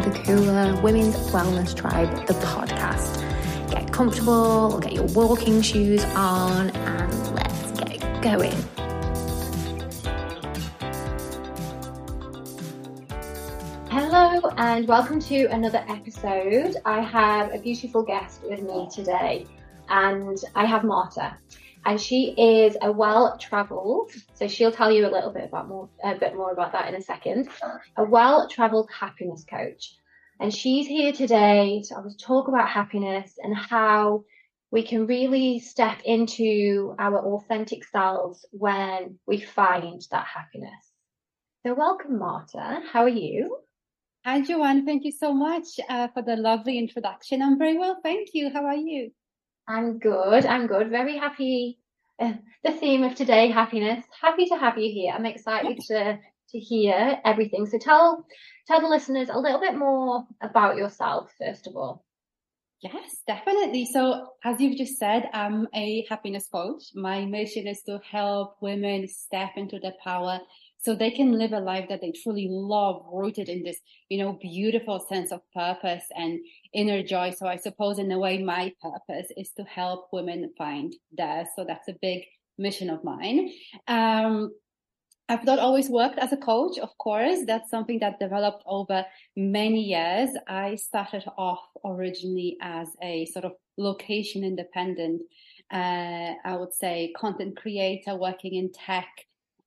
the Kula Women's Wellness Tribe, the podcast. Get comfortable, get your walking shoes on, and let's get going. Hello, and welcome to another episode. I have a beautiful guest with me today, and I have Marta and she is a well-travelled. So she'll tell you a little bit about more, a bit more about that in a second. A well-travelled happiness coach, and she's here today to talk about happiness and how we can really step into our authentic selves when we find that happiness. So welcome, Marta. How are you? Hi, Joanne. Thank you so much uh, for the lovely introduction. I'm very well, thank you. How are you? I'm good. I'm good. Very happy. Uh, the theme of today, happiness. Happy to have you here. I'm excited to to hear everything. So tell tell the listeners a little bit more about yourself first of all. Yes, definitely. So as you've just said, I'm a happiness coach. My mission is to help women step into their power so they can live a life that they truly love, rooted in this, you know, beautiful sense of purpose and inner joy. So I suppose in a way, my purpose is to help women find theirs. So that's a big mission of mine. Um, I've not always worked as a coach, of course. That's something that developed over many years. I started off originally as a sort of location independent, uh, I would say content creator working in tech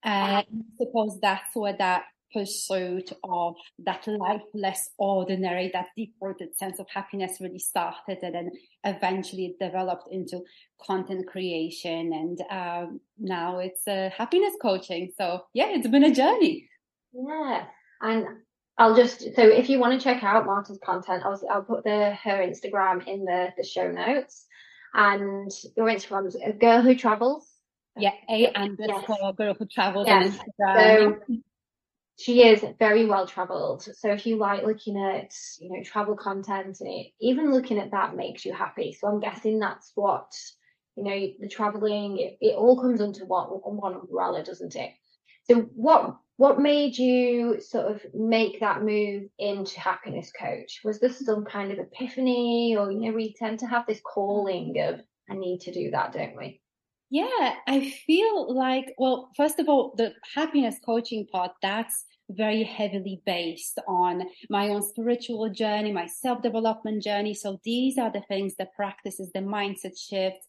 and I suppose that's where that pursuit of that life less ordinary, that deep rooted sense of happiness really started and then eventually it developed into content creation and um, now it's uh, happiness coaching. So yeah, it's been a journey. Yeah. And I'll just, so if you want to check out Marta's content, I'll, I'll put the, her Instagram in the, the show notes and your Instagram is a girl who travels yeah, a underscore yes. girl who travels yes. on Instagram. So she is very well traveled. So if you like looking at, you know, travel content and it, even looking at that makes you happy. So I'm guessing that's what, you know, the traveling, it, it all comes under one, one umbrella, doesn't it? So what what made you sort of make that move into happiness coach? Was this some kind of epiphany or you know, we tend to have this calling of I need to do that, don't we? Yeah, I feel like, well, first of all, the happiness coaching part, that's very heavily based on my own spiritual journey, my self development journey. So these are the things, the practices, the mindset shifts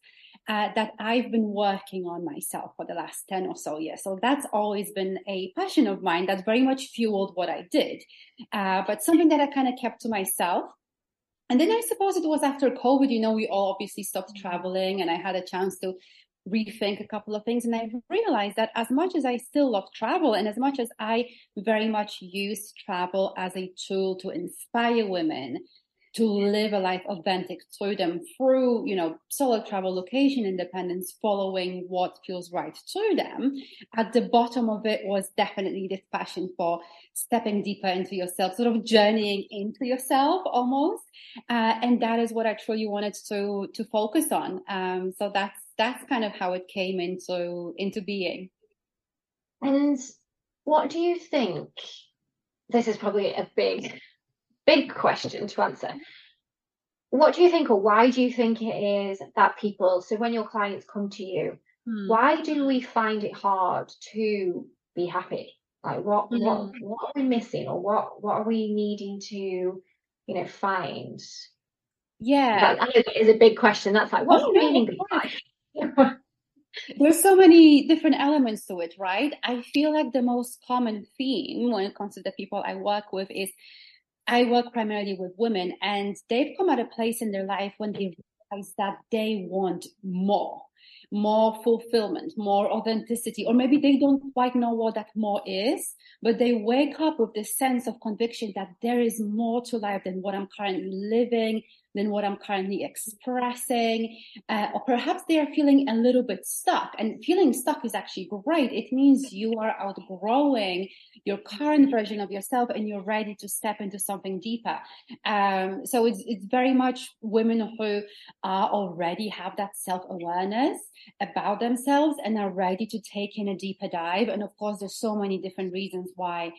uh, that I've been working on myself for the last 10 or so years. So that's always been a passion of mine that very much fueled what I did. Uh, but something that I kind of kept to myself. And then I suppose it was after COVID, you know, we all obviously stopped traveling and I had a chance to rethink a couple of things. And I realized that as much as I still love travel and as much as I very much use travel as a tool to inspire women to live a life authentic through them through, you know, solo travel, location independence, following what feels right to them. At the bottom of it was definitely this passion for stepping deeper into yourself, sort of journeying into yourself almost. Uh, and that is what I truly wanted to, to focus on. Um, so that's, that's kind of how it came into into being. And what do you think? This is probably a big, big question to answer. What do you think, or why do you think it is that people? So when your clients come to you, hmm. why do we find it hard to be happy? Like what mm-hmm. what what are we missing, or what what are we needing to, you know, find? Yeah, that, it is a big question. That's like what's the meaning of life? There's so many different elements to it, right? I feel like the most common theme when it comes to the people I work with is I work primarily with women and they've come at a place in their life when they realize that they want more, more fulfillment, more authenticity, or maybe they don't quite know what that more is, but they wake up with this sense of conviction that there is more to life than what I'm currently living, than what I'm currently expressing, uh, or perhaps they are feeling a little bit stuck. And feeling stuck is actually great. It means you are outgrowing your current version of yourself and you're ready to step into something deeper. Um, so it's it's very much women who are already have that self awareness about themselves and are ready to take in a deeper dive. And of course, there's so many different reasons why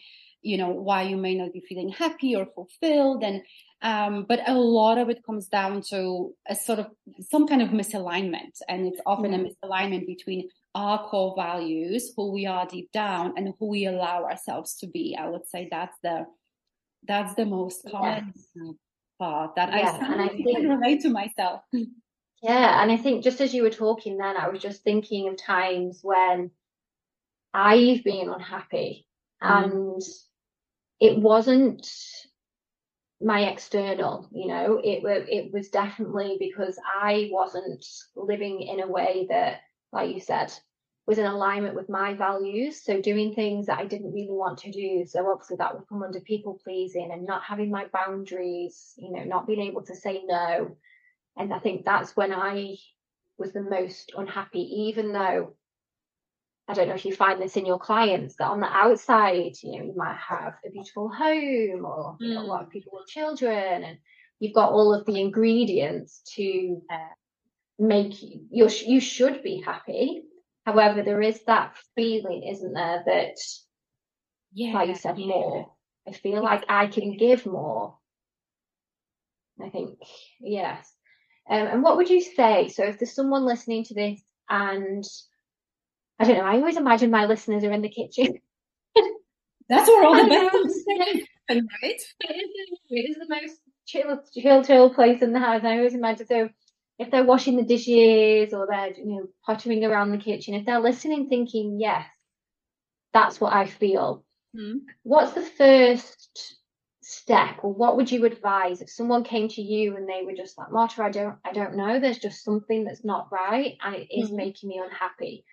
you know why you may not be feeling happy or fulfilled and um, but a lot of it comes down to a sort of some kind of misalignment and it's often mm. a misalignment between our core values who we are deep down and who we allow ourselves to be i would say that's the that's the most common yes. part that i and I think, can relate to myself yeah and i think just as you were talking then i was just thinking of times when i've been unhappy mm. and it wasn't my external you know it was it was definitely because i wasn't living in a way that like you said was in alignment with my values. So doing things that i didn't really want to do. So obviously that would come under people pleasing and not having my boundaries you know not being able to say no. And i think that's when i was the most unhappy even though I don't know if you find this in your clients that on the outside, you know, you might have a beautiful home or you know, a lot of mm. people with children, and you've got all of the ingredients to uh, make you you you should be happy. However, there is that feeling, isn't there, that yeah, like you said, yeah. more. I feel like I can give more. I think yes. Um, and what would you say? So, if there's someone listening to this and I don't know. I always imagine my listeners are in the kitchen. That's where all the best happen, right? It is, it is the most chill, chill, chill place in the house. I always imagine so. If they're washing the dishes or they're you know pottering around the kitchen, if they're listening, thinking, "Yes, that's what I feel." Hmm. What's the first step, or what would you advise if someone came to you and they were just like, "Marta, I don't, I don't know. There's just something that's not right, and it is hmm. making me unhappy."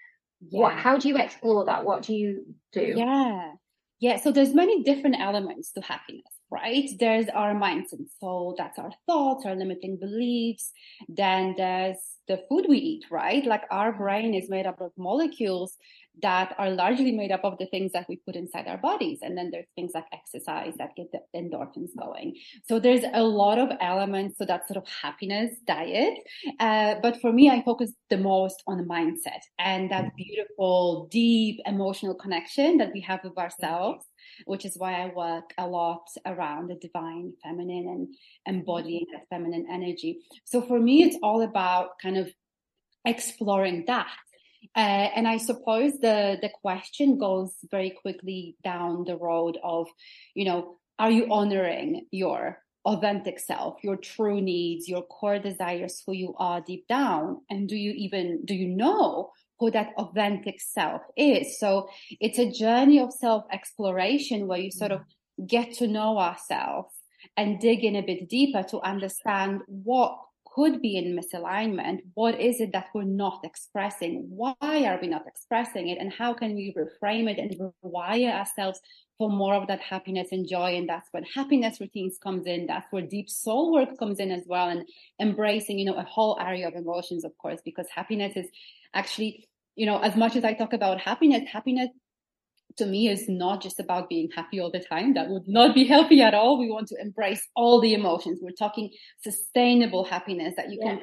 Yeah. what how do you explore that? What do you do? Yeah. Yeah so there's many different elements to happiness right? There's our minds and soul that's our thoughts our limiting beliefs. Then there's the food we eat right? Like our brain is made up of molecules that are largely made up of the things that we put inside our bodies. And then there's things like exercise that get the endorphins going. So there's a lot of elements So that sort of happiness diet. Uh, but for me, I focus the most on the mindset and that beautiful, deep emotional connection that we have with ourselves which is why I work a lot around the divine feminine and embodying that feminine energy. So for me, it's all about kind of exploring that uh, and I suppose the the question goes very quickly down the road of, you know, are you honoring your authentic self, your true needs, your core desires, who you are deep down, and do you even do you know who that authentic self is? So it's a journey of self exploration where you sort of get to know ourselves and dig in a bit deeper to understand what could be in misalignment what is it that we're not expressing? Why are we not expressing it? And how can we reframe it and rewire ourselves for more of that happiness and joy? And that's when happiness routines comes in. That's where deep soul work comes in as well and embracing you know a whole area of emotions of course because happiness is actually you know as much as i talk about happiness happiness to me is not just about being happy all the time. That would not be healthy at all. We want to embrace all the emotions. We're talking sustainable happiness that you yeah. can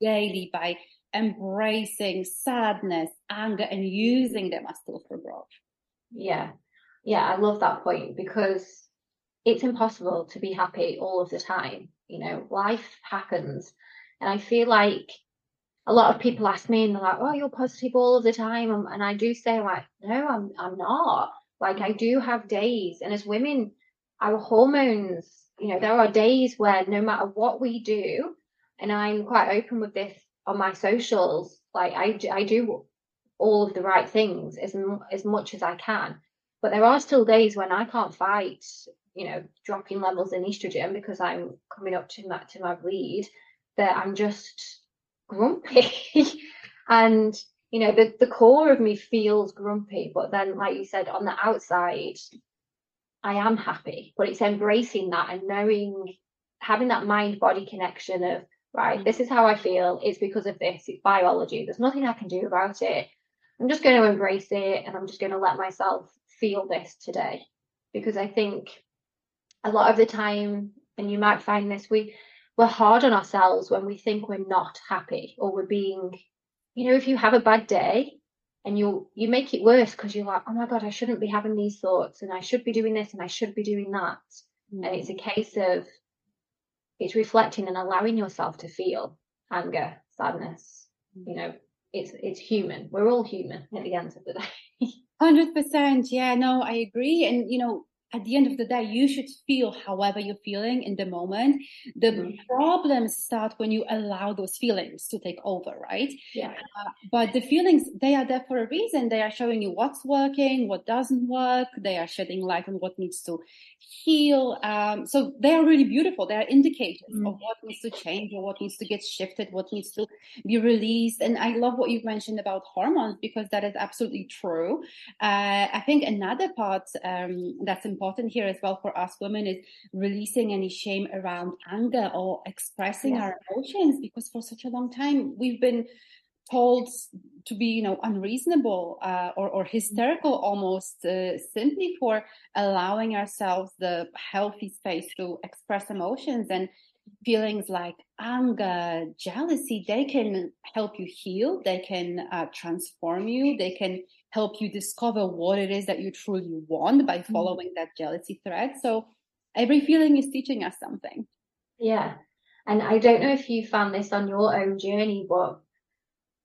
daily by embracing sadness, anger, and using them as tools for growth. Yeah. Yeah, I love that point because it's impossible to be happy all of the time. You know, life happens. And I feel like a lot of people ask me and they're like, "Oh, you're positive all of the time," and I do say like, "No, I'm I'm not." Like I do have days, and as women, our hormones, you know, there are days where no matter what we do, and I'm quite open with this on my socials. Like I I do all of the right things as as much as I can, but there are still days when I can't fight, you know, dropping levels in estrogen because I'm coming up to that to my bleed. That I'm just grumpy. and, you know, the, the core of me feels grumpy, but then, like you said, on the outside, I am happy. But it's embracing that and knowing, having that mind body connection of, right, this is how I feel. It's because of this. It's biology. There's nothing I can do about it. I'm just going to embrace it and I'm just going to let myself feel this today. Because I think a lot of the time, and you might find this, we we're hard on ourselves when we think we're not happy or we're being, you know, if you have a bad day and you you make it worse because you're like, oh my god, I shouldn't be having these thoughts, and I should be doing this, and I should be doing that, mm. and it's a case of it's reflecting and allowing yourself to feel anger, sadness. Mm. You know, it's it's human. We're all human at the end of the day. Hundred percent. Yeah, no, I agree. And you know, at the end of the day, you should feel however you're feeling in the moment. The mm-hmm. problems start when you allow those feelings to take over, right? Yeah. Uh, but the feelings, they are there for a reason. They are showing you what's working, what doesn't work. They are shedding light on what needs to heal. Um, so they are really beautiful. They are indicators mm-hmm. of what needs to change or what needs to get shifted, what needs to be released. And I love what you've mentioned about hormones because that is absolutely true. Uh, I think another part um, that's important important here as well for us women is releasing any shame around anger or expressing yes. our emotions because for such a long time we've been told to be you know unreasonable uh, or, or hysterical almost uh, simply for allowing ourselves the healthy space to express emotions and feelings like anger jealousy they can help you heal they can uh, transform you they can help you discover what it is that you truly want by mm-hmm. following mm-hmm. that jealousy thread. So every feeling is teaching us something. Yeah. And I don't know if you found this on your own journey, but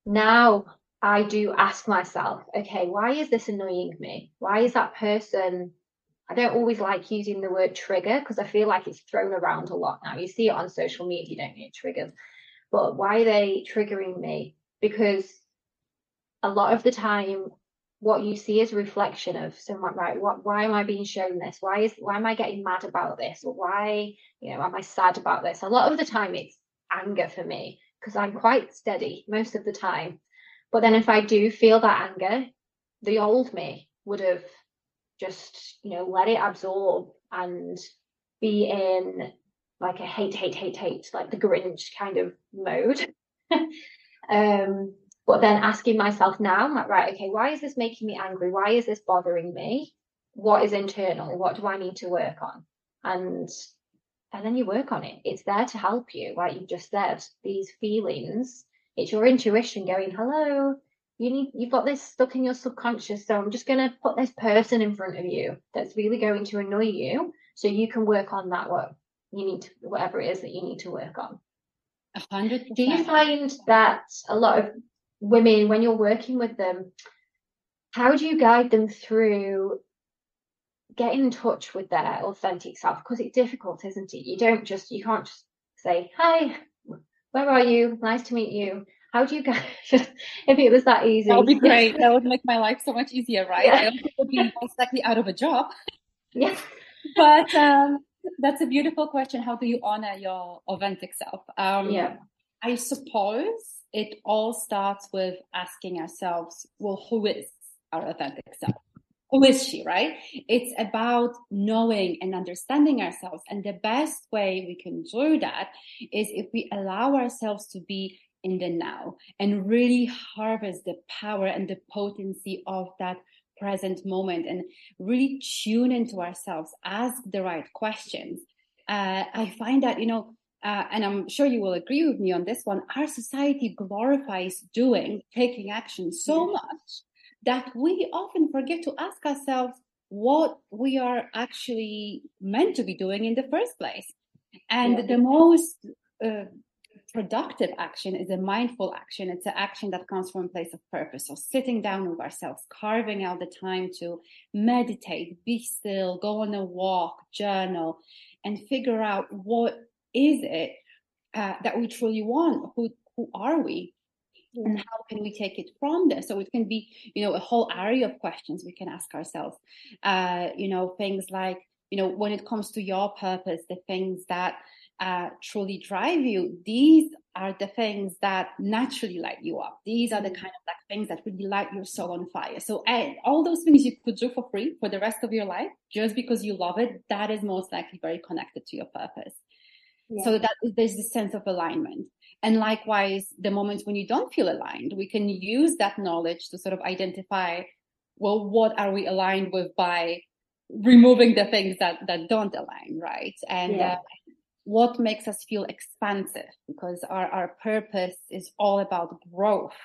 now I do ask myself, okay, why is this annoying me? Why is that person? I don't always like using the word trigger because I feel like it's thrown around a lot now. You see it on social media, you don't you? Triggers. But why are they triggering me? Because a lot of the time what you see is a reflection of someone right? What why am i being shown this? Why is why am i getting mad about this? Or why you know am i sad about this? A lot of the time it's anger for me because i'm quite steady most of the time. But then if i do feel that anger the old me would have just you know let it absorb and be in like a hate hate hate hate like the grinch kind of mode. Um but then asking myself now, I'm like, right, okay, why is this making me angry? Why is this bothering me? What is internal? What do I need to work on? And and then you work on it. It's there to help you, like you've just said. These feelings, it's your intuition going, hello, you need you've got this stuck in your subconscious. So I'm just gonna put this person in front of you that's really going to annoy you so you can work on that what you need to whatever it is that you need to work on. A hundred. Do you find that a lot of women when you're working with them how do you guide them through getting in touch with their authentic self? Because it's difficult isn't it? You don't just you can't just say hi where are you? Nice to meet you. How do you guys if it was that easy? That would be great. That would make my life so much easier right? Yeah. i also would be most likely out of a job. Yeah. But um that's a beautiful question. How do you honor your authentic self? Um yeah. I suppose it all starts with asking ourselves, well, who is our authentic self? Who is she, right? It's about knowing and understanding ourselves. And the best way we can do that is if we allow ourselves to be in the now and really harvest the power and the potency of that present moment and really tune into ourselves, ask the right questions. Uh, I find that, you know, uh, and I'm sure you will agree with me on this one, our society glorifies doing, taking action so yeah. much that we often forget to ask ourselves what we are actually meant to be doing in the first place. And yeah. the most uh, productive action is a mindful action. It's an action that comes from a place of purpose. So sitting down with ourselves, carving out the time to meditate, be still, go on a walk, journal, and figure out what is it uh, that we truly want? Who who are we? And how can we take it from there? So it can be, you know, a whole area of questions we can ask ourselves. Uh, you know, things like, you know, when it comes to your purpose, the things that uh, truly drive you, these are the things that naturally light you up. These are the kind of like things that really light your soul on fire. So uh, all those things you could do for free for the rest of your life, just because you love it, that is most likely very connected to your purpose. So that there's this sense of alignment. And likewise, the moments when you don't feel aligned, we can use that knowledge to sort of identify, well, what are we aligned with by removing the things that, that don't align, right? And yeah. uh, what makes us feel expansive because our, our purpose is all about growth.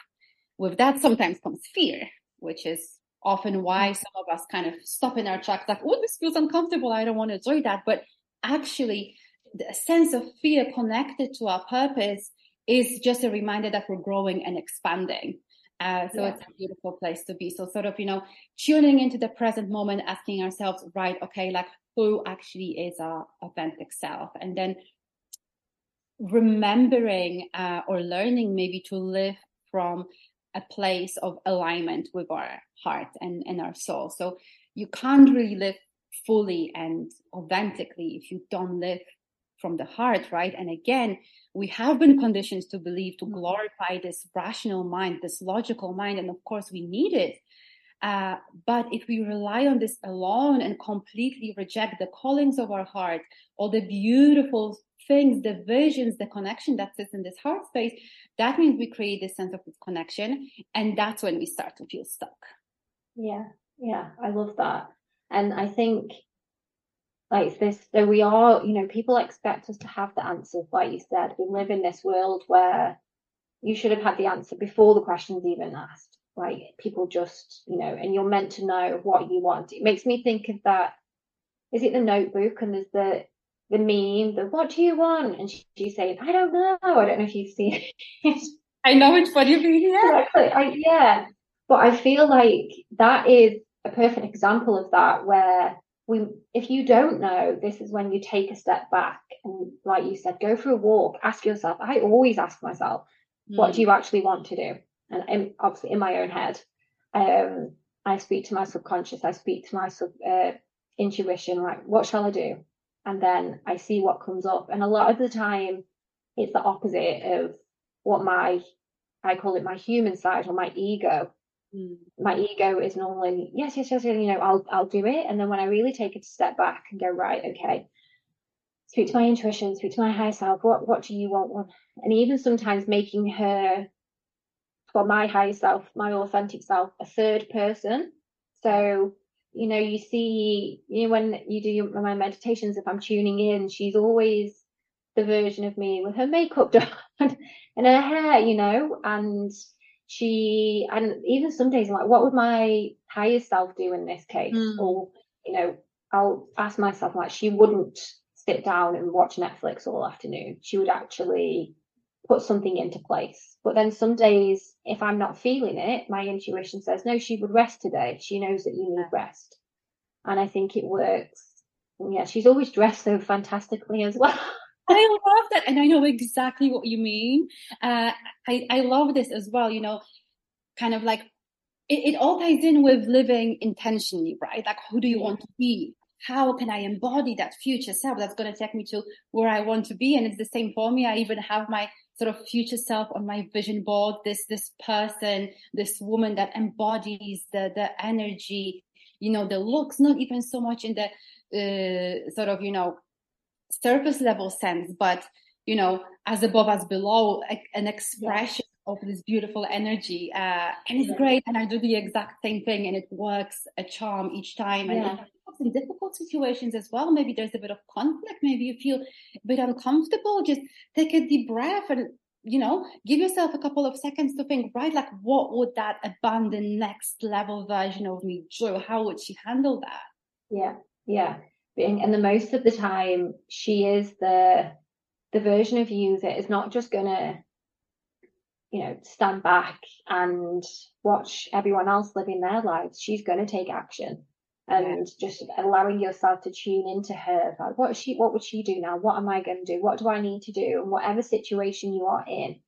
With that sometimes comes fear which is often why some of us kind of stop in our tracks, like, oh, this feels uncomfortable. I don't want to do that. But actually, the sense of fear connected to our purpose is just a reminder that we're growing and expanding. Uh, so yeah. it's a beautiful place to be. So sort of, you know, tuning into the present moment, asking ourselves, right, okay, like who actually is our authentic self? And then remembering uh, or learning maybe to live from a place of alignment with our heart and, and our soul. So you can't really live fully and authentically if you don't live from the heart, right? And again, we have been conditioned to believe, to mm-hmm. glorify this rational mind, this logical mind, and of course we need it. Uh, but if we rely on this alone and completely reject the callings of our heart, all the beautiful things, the visions, the connection that sits in this heart space, that means we create this sense of disconnection. And that's when we start to feel stuck. Yeah, yeah, I love that. And I think like this so we are you know people expect us to have the answers like you said. We live in this world where you should have had the answer before the question's even asked. Like people just you know and you're meant to know what you want. It makes me think of that is it the notebook and there's the the meme the what do you want? and she, she's saying i don't know. I don't know if you've seen it. I know which one you mean yeah exactly. I, yeah. But i feel like that is a perfect example of that where we if you don't know this is when you take a step back and like you said go for a walk ask yourself i always ask myself mm. what do you actually want to do? And in, obviously in my own head um, i speak to my subconscious i speak to my sub uh, intuition like what shall i do? And then i see what comes up. And a lot of the time it's the opposite of what my i call it my human side or my ego My ego is normally yes, yes, yes, you know, I'll I'll do it. And then when I really take a step back and go, right, okay, speak to my intuition, speak to my higher self, what what do you want? And even sometimes making her well, my higher self, my authentic self, a third person. So, you know, you see, you know, when you do my meditations, if I'm tuning in, she's always the version of me with her makeup done and her hair, you know, and she and even some days I'm like, what would my higher self do in this case? Mm. Or, you know, I'll ask myself like she wouldn't sit down and watch Netflix all afternoon. She would actually put something into place. But then some days, if I'm not feeling it, my intuition says, no, she would rest today. She knows that you need rest. And I think it works. And yeah, she's always dressed so fantastically as well. I love that. And I know exactly what you mean. Uh, I, I love this as well, you know, kind of like it, it all ties in with living intentionally, right? Like, who do you want to be? How can I embody that future self that's going to take me to where I want to be? And it's the same for me. I even have my sort of future self on my vision board. This, this person, this woman that embodies the, the energy, you know, the looks, not even so much in the, uh, sort of, you know, surface level sense, but you know, as above, as below, an expression yeah. of this beautiful energy. Uh, and it's yeah. great. And I do the exact same thing and it works a charm each time. And yeah. in difficult situations as well, maybe there's a bit of conflict, maybe you feel a bit uncomfortable, just take a deep breath and you know, give yourself a couple of seconds to think, right? Like, what would that abundant next level version of me do? How would she handle that? Yeah, yeah and the most of the time she is the the version of you that is not just gonna you know stand back and watch everyone else living their lives. She's going to take action and yeah. just allowing yourself to tune into her like what she what would she do now? What am i going to do? What do i need to do? And whatever situation you are in.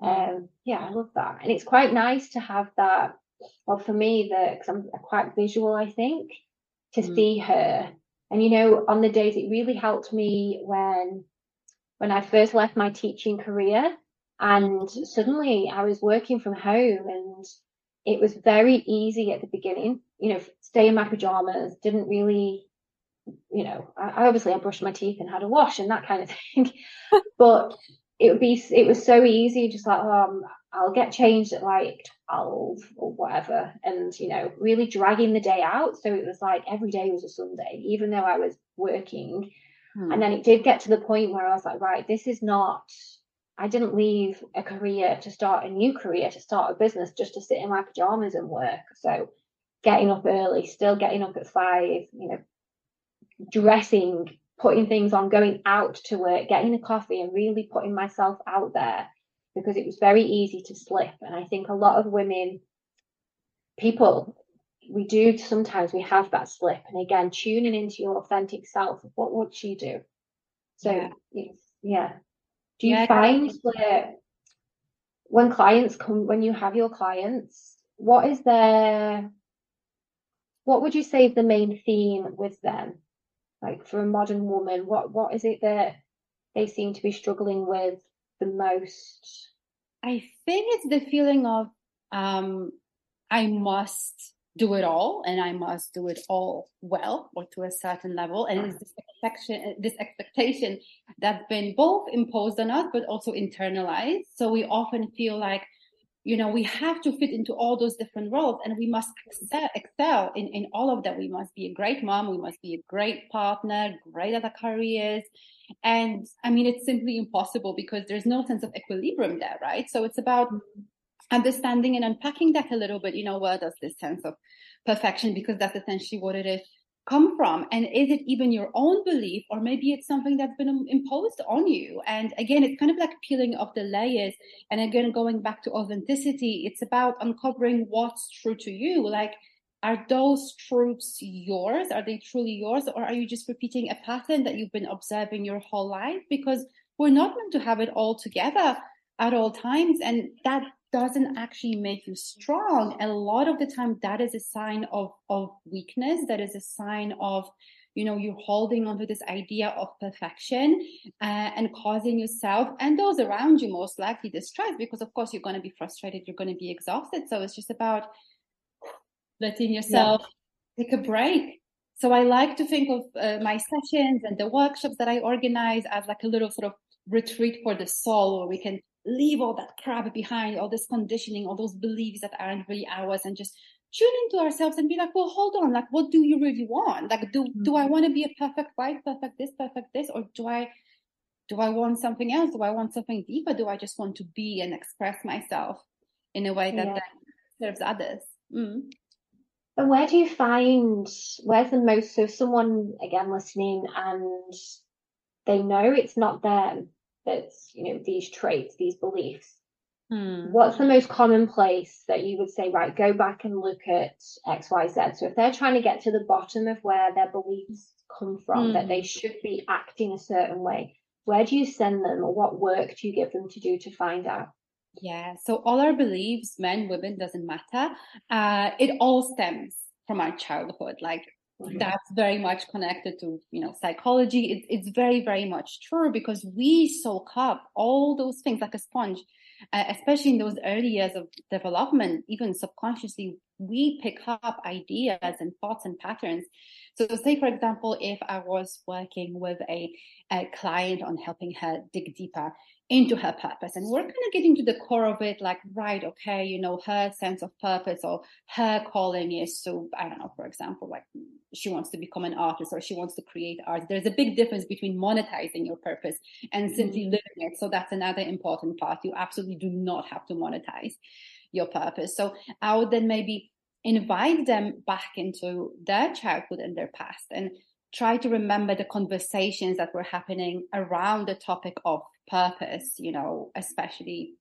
Um yeah i love that. And it's quite nice to have that well for me the because i'm quite visual i think to mm. see her and you know, on the days it really helped me when when I first left my teaching career and suddenly I was working from home and it was very easy at the beginning, you know, stay in my pajamas, didn't really, you know, I, obviously I brushed my teeth and had a wash and that kind of thing. but it would be, it was so easy, just like, um, I'll get changed at like 12 or whatever and you know really dragging the day out so it was like every day was a sunday even though i was working hmm. and then it did get to the point where i was like right this is not I didn't leave a career to start a new career, to start a business, just to sit in my pajamas and work. So getting up early, still getting up at five, you know, dressing, putting things on, going out to work, getting a coffee and really putting myself out there because it was very easy to slip. And I think a lot of women, people, we do sometimes we have that slip. And again, tuning into your authentic self, what would she do? So yeah. yeah. Do you yeah, find that when clients come when you have your clients, what is their what would you say is the main theme with them? Like for a modern woman, what what is it that they seem to be struggling with the most? I think it's the feeling of um, I must do it all and I must do it all well or to a certain level. And it's this this expectation that's been both imposed on us, but also internalized. So we often feel like you know we have to fit into all those different roles and we must excel, excel in, in all of them we must be a great mom we must be a great partner great at our careers. And i mean it's simply impossible because there's no sense of equilibrium there right? So it's about mm-hmm. understanding and unpacking that a little bit. You know where does this sense of perfection because that's essentially what it is come from? And is it even your own belief, or maybe it's something that's been imposed on you? And again, it's kind of like peeling off the layers. And again, going back to authenticity, it's about uncovering what's true to you. Like, are those truths yours? Are they truly yours? Or are you just repeating a pattern that you've been observing your whole life? Because we're not meant to have it all together at all times. And that doesn't actually make you strong. A lot of the time, that is a sign of, of weakness. That is a sign of, you know, you're holding onto this idea of perfection uh, and causing yourself and those around you most likely distress because, of course, you're going to be frustrated, you're going to be exhausted. So it's just about letting yourself yeah. take a break. So I like to think of uh, my sessions and the workshops that I organize as like a little sort of retreat for the soul where we can leave all that crap behind, all this conditioning, all those beliefs that aren't really ours, and just tune into ourselves and be like, well, hold on, like, what do you really want? Like, do mm-hmm. do I mm-hmm. want to be a perfect wife, perfect this, perfect this, or do I do I want something else? Do I want something deeper? Do I just want to be and express myself in a way that, yeah. serves others? Mm. And where do you find where's the most so someone again listening and they know it's not them that's you know these traits these beliefs hmm. what's the most common place that you would say right go back and look at xyz so if they're trying to get to the bottom of where their beliefs come from hmm. that they should be acting a certain way where do you send them or what work do you give them to do to find out yeah so all our beliefs men women doesn't matter uh, it all stems from our childhood like Mm-hmm. that's very much connected to you know psychology it, it's very very much true because we soak up all those things like a sponge uh, especially in those early years of development even subconsciously we pick up ideas and thoughts and patterns so say for example if i was working with a, a client on helping her dig deeper into her purpose. And we're kind of getting to the core of it, like, right, okay, you know, her sense of purpose or her calling is so, I don't know, for example, like she wants to become an artist or she wants to create art. There's a big difference between monetizing your purpose and simply mm-hmm. living it. So that's another important part. You absolutely do not have to monetize your purpose. So I would then maybe invite them back into their childhood and their past and try to remember the conversations that were happening around the topic of purpose, you know, especially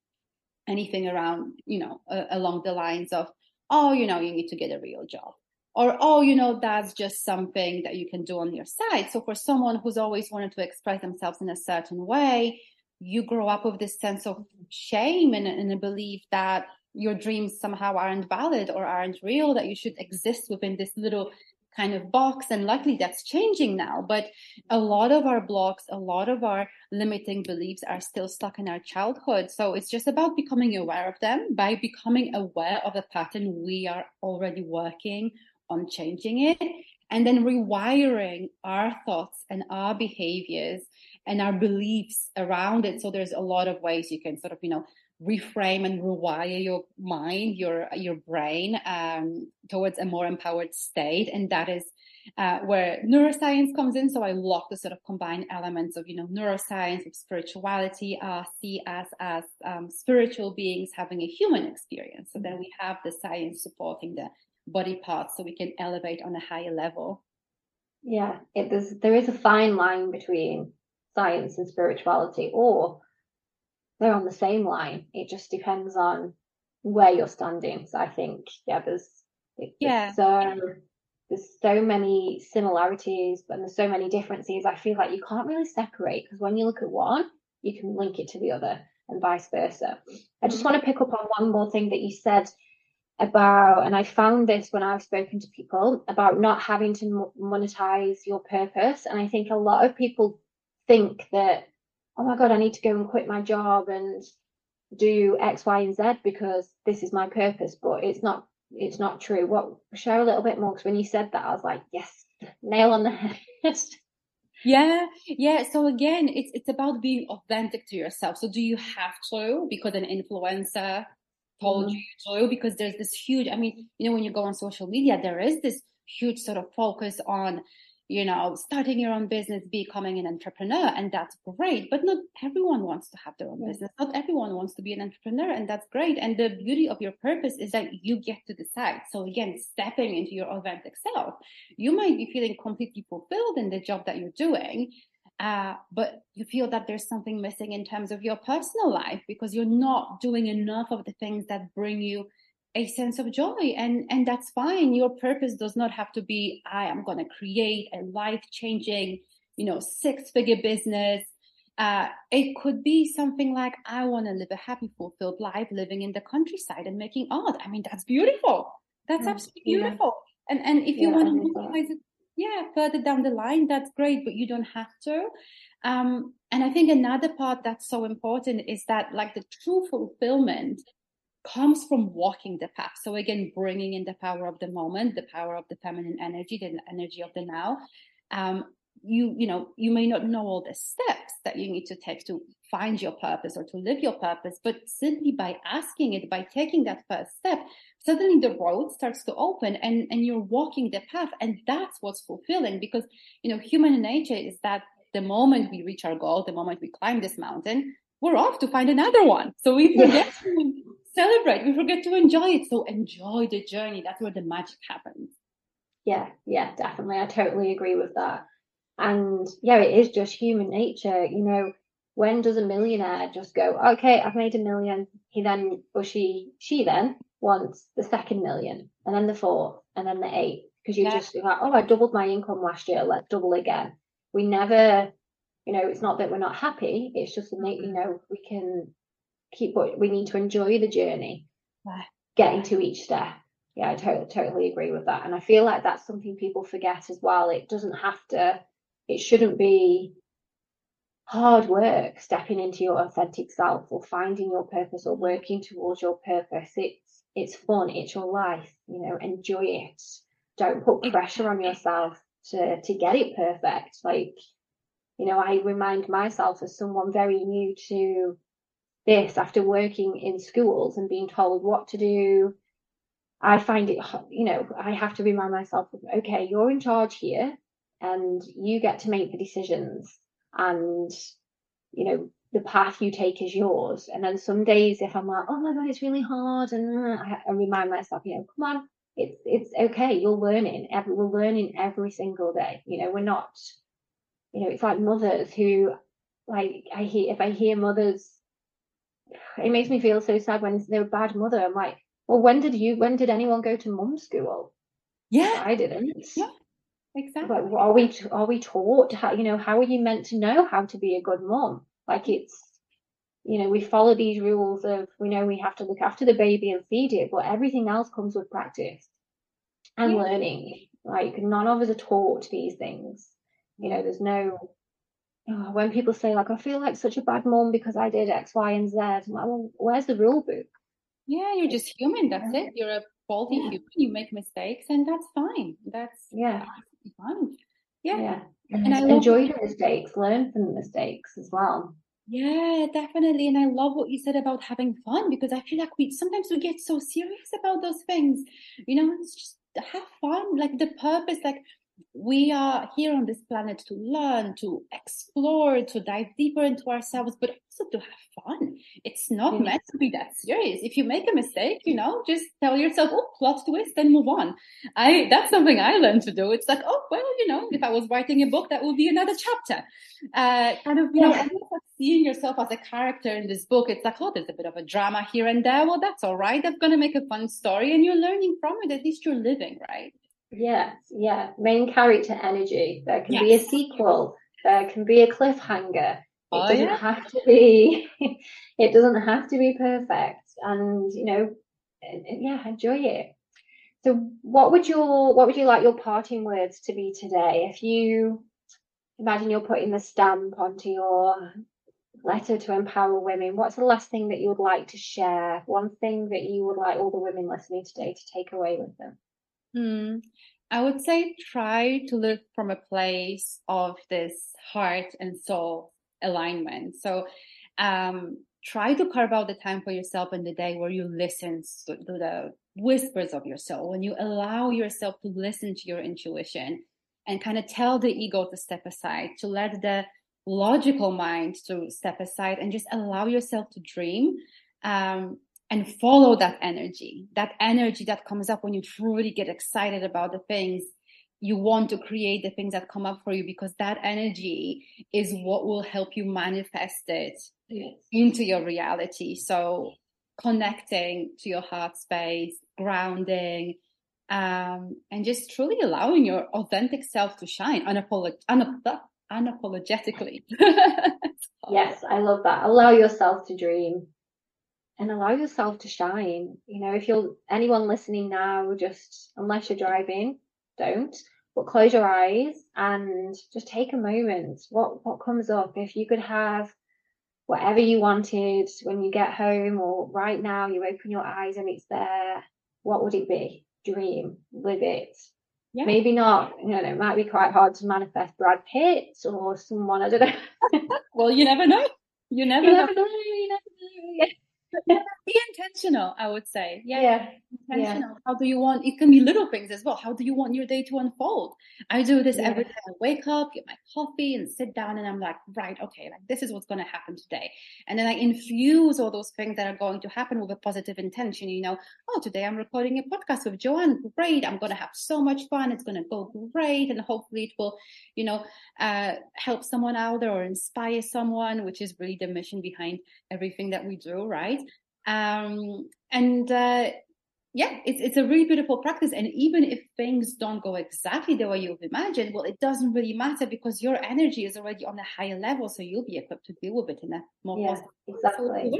anything around, you know, uh, along the lines of, oh, you know, you need to get a real job. Or, oh, you know, that's just something that you can do on your side. So for someone who's always wanted to express themselves in a certain way, you grow up with this sense of shame and, and a belief that your dreams somehow aren't valid or aren't real, that you should exist within this little kind of box and luckily that's changing now. But a lot of our blocks a lot of our limiting beliefs are still stuck in our childhood. So it's just about becoming aware of them. By becoming aware of the pattern we are already working on changing it and then rewiring our thoughts and our behaviors and our beliefs around it. So there's a lot of ways you can sort of you know reframe and rewire your mind, your your brain um, towards a more empowered state, and that is uh, where neuroscience comes in. So I love the sort of combined elements of, you know, neuroscience with spirituality, uh, see us as um, spiritual beings having a human experience. So then we have the science supporting the body parts so we can elevate on a higher level. Yeah, it, there is a fine line between science and spirituality, or they're on the same line. It just depends on where you're standing. So I think, yeah, there's, it, yeah. so there's so many similarities but there's so many differences i feel like you can't really separate because when you look at one you can link it to the other and vice versa i just want to pick up on one more thing that you said about and i found this when i've spoken to people about not having to monetize your purpose and i think a lot of people think that oh my god i need to go and quit my job and do x y and z because this is my purpose but it's not it's not true. What share a little bit more because when you said that, I was like, yes, nail on the head. yeah, yeah. So again, it's it's about being authentic to yourself. So do you have to because an influencer told mm-hmm. you to? Because there's this huge. I mean, you know, when you go on social media, there is this huge sort of focus on you know, starting your own business, becoming an entrepreneur, and that's great. But not everyone wants to have their own business. Not everyone wants to be an entrepreneur, and that's great. And the beauty of your purpose is that you get to decide. So again, stepping into your authentic self, you might be feeling completely fulfilled in the job that you're doing. Uh, but you feel that there's something missing in terms of your personal life because you're not doing enough of the things that bring you a sense of joy and and that's fine. Your purpose does not have to be i am going to create a life changing you know six figure business. Uh, it could be something like i want to live a happy fulfilled life living in the countryside and making art. I mean that's beautiful. That's absolutely beautiful. Yeah. and and if you yeah, want to monetize it yeah further down the line that's great but you don't have to. Um, and i think another part that's so important is that like the true fulfillment comes from walking the path. So again, bringing in the power of the moment, the power of the feminine energy, the energy of the now. Um, you you know you may not know all the steps that you need to take to find your purpose or to live your purpose but simply by asking it by taking that first step suddenly the road starts to open and and you're walking the path and that's what's fulfilling because you know human nature is that the moment we reach our goal the moment we climb this mountain we're off to find another one so we forget to celebrate. We forget to enjoy it. So enjoy the journey. That's where the magic happens. Yeah, yeah, definitely. I totally agree with that. And yeah, it is just human nature. You know, when does a millionaire just go, okay, I've made a million? He then, or she, she then wants the second million and then the fourth and then the eighth because you yeah. just like, oh, I doubled my income last year. Let's double again. We never, you know, it's not that we're not happy. It's just that, you mm-hmm. know, we can keep what we need to enjoy the journey, getting to each step. Yeah, I totally totally agree with that. And I feel like that's something people forget as well. It doesn't have to, it shouldn't be hard work stepping into your authentic self or finding your purpose or working towards your purpose. It's it's fun, it's your life, you know, enjoy it. Don't put pressure on yourself to to get it perfect. Like, you know, I remind myself as someone very new to this after working in schools and being told what to do. I find it, you know, I have to remind myself okay, you're in charge here and you get to make the decisions and, you know, the path you take is yours. And then some days, if I'm like, oh my God, it's really hard, and uh, I, I remind myself, you know, come on, it's it's okay. You're learning. Every, we're learning every single day. You know, we're not. You know, it's like mothers who, like, I hear if I hear mothers it makes me feel so sad when they're a bad mother. I'm like, well, when did you? When did anyone go to mum school? Yeah, I didn't. Yeah, exactly. Like, are we are we taught how? You know, how are you meant to know how to be a good mom? Like it's, you know, we follow these rules of we know we have to look after the baby and feed it, but everything else comes with practice and yeah. learning. Like none of us are taught these things. You know, there's no oh, when people say like I feel like such a bad mom because I did X, Y, and Z, I'm like, well, where's the rule book? Yeah, you're just human. That's yeah. it. You're a faulty yeah. human. You make mistakes, and that's fine. That's yeah, fine. Yeah, yeah. And, I enjoy the mistakes, learn from the mistakes as well. Yeah, definitely. And I love what you said about having fun because I feel like we sometimes we get so serious about those things. You know, it's just have fun. Like the purpose, like we are here on this planet to learn, to explore, to dive deeper into ourselves, but also to have fun. It's not yes. meant to be that serious. If you make a mistake, you know, just tell yourself, oh, plot twist, then move on. I, that's something I learned to do. It's like, oh, well, you know, if I was writing a book, that would be another chapter. Uh, kind of, you know, seeing yourself as a character in this book. It's like, oh, there's a bit of a drama here and there. Well, that's all right. I'm going to make a fun story and you're learning from it. At least you're living, right? Yes, yeah. Main character energy. There can yes. be a sequel. There can be a cliffhanger. It oh, doesn't yeah? have to be. it doesn't have to be perfect. And you know, yeah, enjoy it. So, what would your what would you like your parting words to be today? If you imagine you're putting the stamp onto your letter to empower women, what's the last thing that you would like to share? One thing that you would like all the women listening today to take away with them? Hmm. I would say try to live from a place of this heart and soul alignment. So um, try to carve out the time for yourself in the day where you listen to the whispers of your soul, when you allow yourself to listen to your intuition and kind of tell the ego to step aside, to let the logical mind to step aside and just allow yourself to dream. Um, and follow that energy, that energy that comes up when you truly get excited about the things you want to create the things that come up for you because that energy is what will help you manifest it yes. into your reality. So connecting to your heart space, grounding, um, and just truly allowing your authentic self to shine unapolog- unap- unapologetically. yes, I love that. Allow yourself to dream and allow yourself to shine. You know, if you're anyone listening now, just unless you're driving, don't. But close your eyes and just take a moment. What what comes up? If you could have whatever you wanted when you get home or right now, you open your eyes and it's there. What would it be? Dream, live it. Yeah. Maybe not. You know, it might be quite hard to manifest Brad Pitt or someone. I don't know. well, you never know. You never, you know. never know. You never know. Be intentional i would say. Yeah, yeah. intentional yeah. how do you want it can be little things as well. How do you want your day to unfold? I do this yeah. every time i wake up get my coffee and sit down and i'm like right okay like this is what's going to happen today. And then i infuse all those things that are going to happen with a positive intention you know oh today i'm recording a podcast with joanne. Great i'm going to have so much fun. It's going to go great. And hopefully it will you know uh, help someone out there or inspire someone which is really the mission behind everything that we do right um, and uh, yeah, it's it's a really beautiful practice. And even if things don't go exactly the way you've imagined, well, it doesn't really matter because your energy is already on a higher level, so you'll be equipped to deal with it in a more yeah, exactly.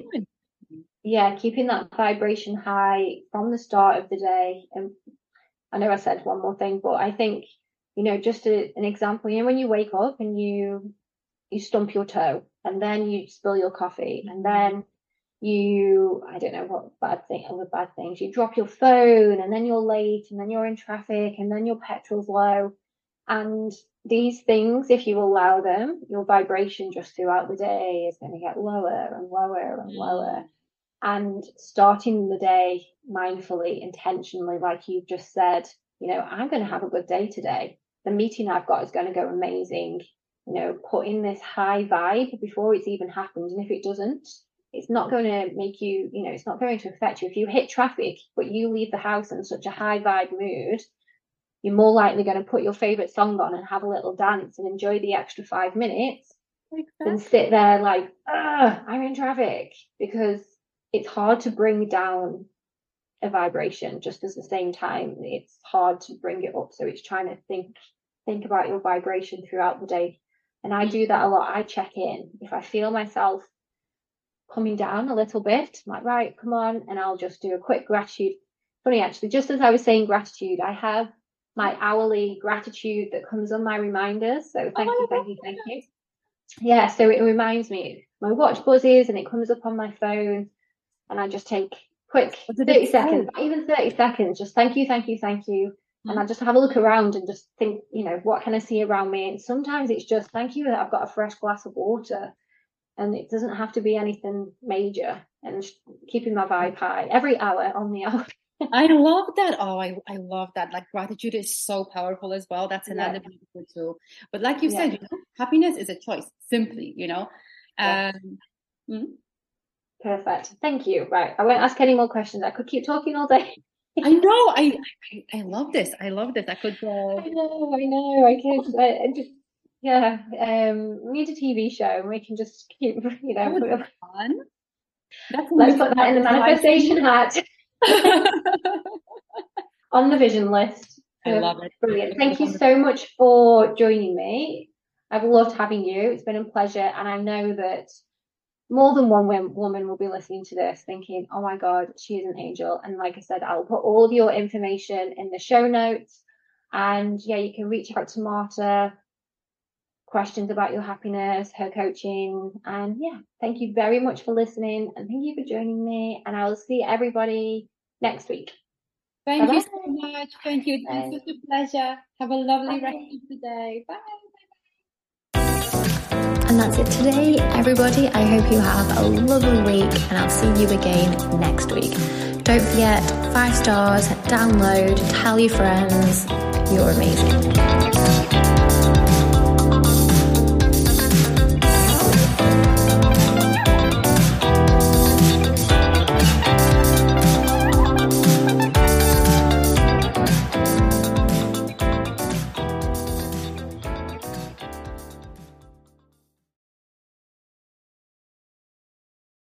Yeah, keeping that vibration high from the start of the day. And I know I said one more thing, but I think you know, just a, an example. You know, when you wake up and you you stump your toe, and then you spill your coffee, and then you I don't know what bad thing other bad things. You drop your phone and then you're late and then you're in traffic and then your petrol's low. And these things, if you allow them, your vibration just throughout the day is going to get lower and lower and mm. lower. And starting the day mindfully, intentionally, like you've just said, you know, I'm going to have a good day today. The meeting I've got is going to go amazing. You know, put in this high vibe before it's even happened. And if it doesn't, it's not going to make you, you know, it's not going to affect you. If you hit traffic, but you leave the house in such a high vibe mood, you're more likely going to put your favorite song on and have a little dance and enjoy the extra five minutes exactly. than sit there like, I'm in traffic because it's hard to bring down a vibration just at the same time. It's hard to bring it up so it's trying to think think about your vibration throughout the day. And i mm. do that a lot. I check in. If i feel myself coming down a little bit. I'm like, right, come on. And I'll just do a quick gratitude. Funny, actually, just as I was saying gratitude, I have my hourly gratitude that comes on my reminders. So thank oh, you, thank you, thank you. Yeah, so it reminds me. My watch buzzes and it comes up on my phone, and I just take quick 30 seconds, even 30 seconds, just thank you, thank you, thank you. Mm-hmm. And I just have a look around and just think, you know, what can I see around me? And sometimes it's just thank you that I've got a fresh glass of water and it doesn't have to be anything major and keeping my vibe high every hour on the hour. I love that. Oh, I, I love that. Like gratitude is so powerful as well. That's another yeah. beautiful tool. But like you yeah. said, you know, happiness is a choice, simply, you know. Um, mm-hmm. Perfect. Thank you. Right. I won't ask any more questions. I could keep talking all day. I know. I, I, I love this. I love this. I could. Uh... I know. I know. I could. I, just, yeah. Um, we need a TV show, and we can just keep. You know. That fun. That's Let's put that in the manifestation hat. on the vision list. I love it. Brilliant. Thank you so much for joining me. I've loved having you. It's been a pleasure, and I know that more than one woman will be listening to this thinking, oh my God, she is an angel. And like I said, I'll put all of your information in the show notes. And yeah, you can reach out to Marta, questions about your happiness, her coaching. And yeah, thank you very much for listening and thank you for joining me. And I will see everybody next week. Thank Bye-bye. you so much. Thank you. It's such a pleasure. Have a lovely Bye. rest of the day. Bye. And that's it today, everybody. I hope you have a lovely week and I'll see you again next week. Don't forget, five stars, download, tell your friends. You're amazing.